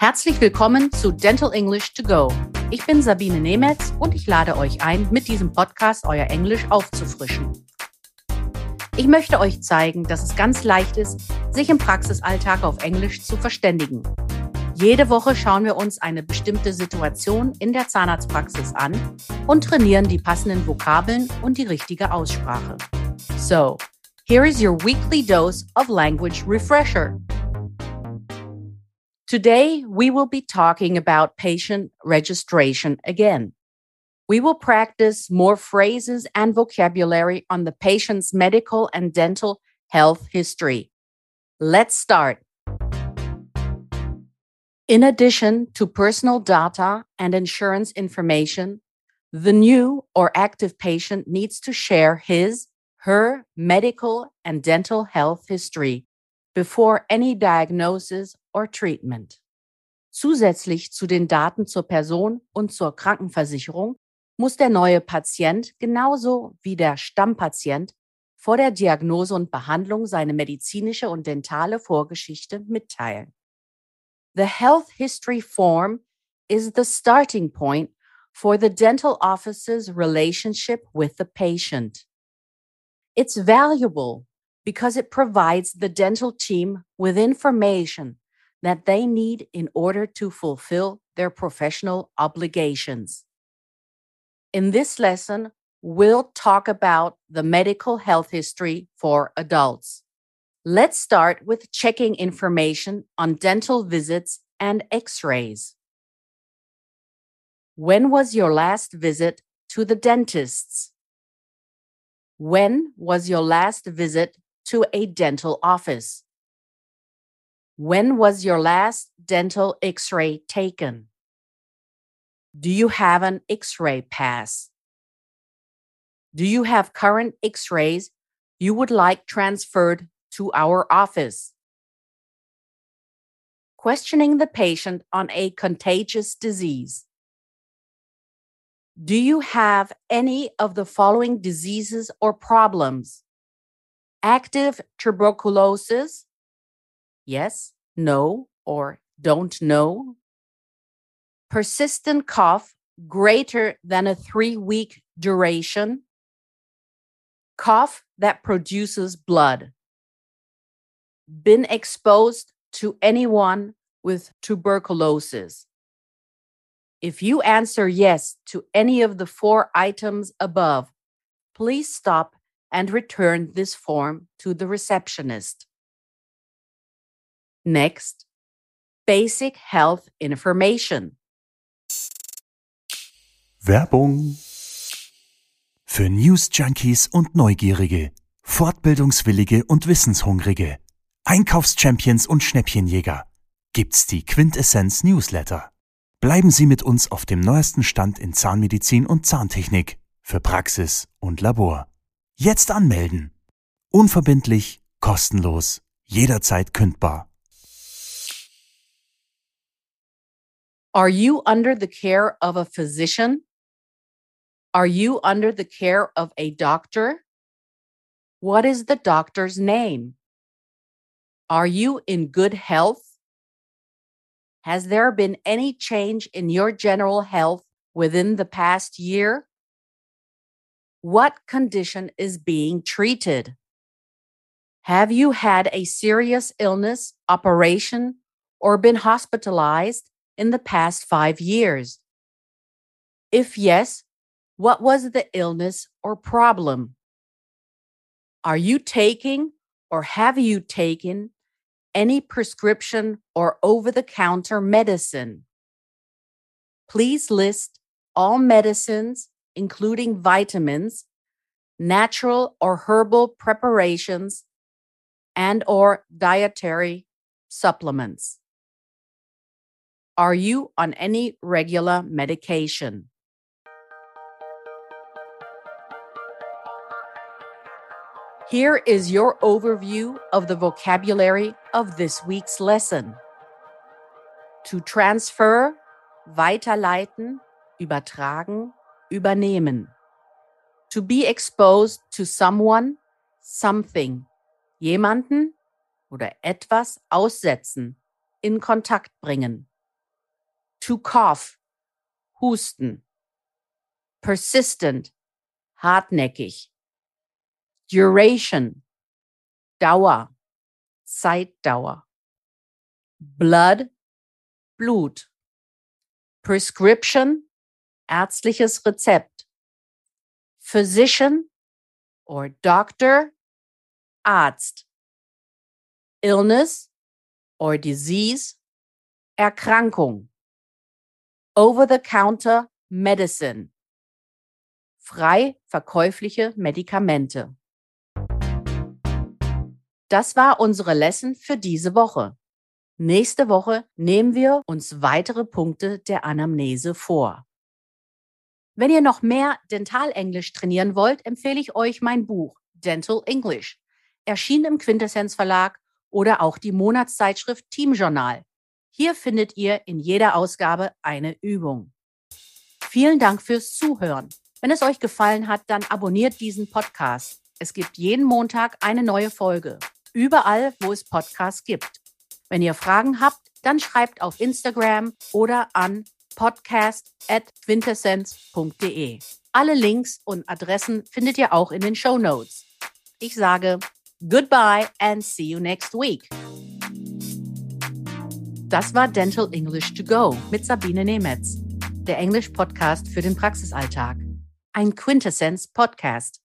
Herzlich willkommen zu Dental English to Go. Ich bin Sabine Nemetz und ich lade euch ein, mit diesem Podcast euer Englisch aufzufrischen. Ich möchte euch zeigen, dass es ganz leicht ist, sich im Praxisalltag auf Englisch zu verständigen. Jede Woche schauen wir uns eine bestimmte Situation in der Zahnarztpraxis an und trainieren die passenden Vokabeln und die richtige Aussprache. So, here is your weekly dose of language refresher. Today, we will be talking about patient registration again. We will practice more phrases and vocabulary on the patient's medical and dental health history. Let's start. In addition to personal data and insurance information, the new or active patient needs to share his, her medical and dental health history before any diagnosis or treatment. Zusätzlich zu den Daten zur Person und zur Krankenversicherung muss der neue Patient genauso wie der Stammpatient vor der Diagnose und Behandlung seine medizinische und dentale Vorgeschichte mitteilen. The health history form is the starting point for the dental office's relationship with the patient. It's valuable because it provides the dental team with information that they need in order to fulfill their professional obligations. In this lesson, we'll talk about the medical health history for adults. Let's start with checking information on dental visits and x rays. When was your last visit to the dentist's? When was your last visit to a dental office? When was your last dental x ray taken? Do you have an x ray pass? Do you have current x rays you would like transferred to our office. Questioning the patient on a contagious disease. Do you have any of the following diseases or problems? Active tuberculosis? Yes, no, or don't know. Persistent cough greater than a three week duration. Cough that produces blood been exposed to anyone with tuberculosis? If you answer yes to any of the four items above, please stop and return this form to the receptionist. Next, basic health information. Werbung für News Junkies und Neugierige, Fortbildungswillige und Wissenshungrige. Einkaufschampions und Schnäppchenjäger gibt's die Quintessenz Newsletter. Bleiben Sie mit uns auf dem neuesten Stand in Zahnmedizin und Zahntechnik für Praxis und Labor. Jetzt anmelden. Unverbindlich, kostenlos, jederzeit kündbar. Are you under the care of a physician? Are you under the care of a doctor? What is the doctor's name? Are you in good health? Has there been any change in your general health within the past year? What condition is being treated? Have you had a serious illness, operation, or been hospitalized in the past five years? If yes, what was the illness or problem? Are you taking or have you taken any prescription or over the counter medicine. Please list all medicines, including vitamins, natural or herbal preparations, and or dietary supplements. Are you on any regular medication? Here is your overview of the vocabulary of this week's lesson. To transfer, weiterleiten, übertragen, übernehmen. To be exposed to someone, something. Jemanden oder etwas aussetzen, in Kontakt bringen. To cough, husten. Persistent, hartnäckig. Duration, Dauer, Zeitdauer. Blood, Blut. Prescription, ärztliches Rezept. Physician or doctor, Arzt. Illness or disease, Erkrankung. Over-the-counter medicine. Frei verkäufliche Medikamente. Das war unsere Lesson für diese Woche. Nächste Woche nehmen wir uns weitere Punkte der Anamnese vor. Wenn ihr noch mehr Dentalenglisch trainieren wollt, empfehle ich euch mein Buch Dental English, erschienen im Quintessenz Verlag oder auch die Monatszeitschrift Team Journal. Hier findet ihr in jeder Ausgabe eine Übung. Vielen Dank fürs Zuhören. Wenn es euch gefallen hat, dann abonniert diesen Podcast. Es gibt jeden Montag eine neue Folge. Überall, wo es Podcasts gibt. Wenn ihr Fragen habt, dann schreibt auf Instagram oder an podcast.quintessenz.de. Alle Links und Adressen findet ihr auch in den Show Notes. Ich sage goodbye and see you next week. Das war Dental English to Go mit Sabine Nemetz, der Englisch-Podcast für den Praxisalltag. Ein Quintessenz-Podcast.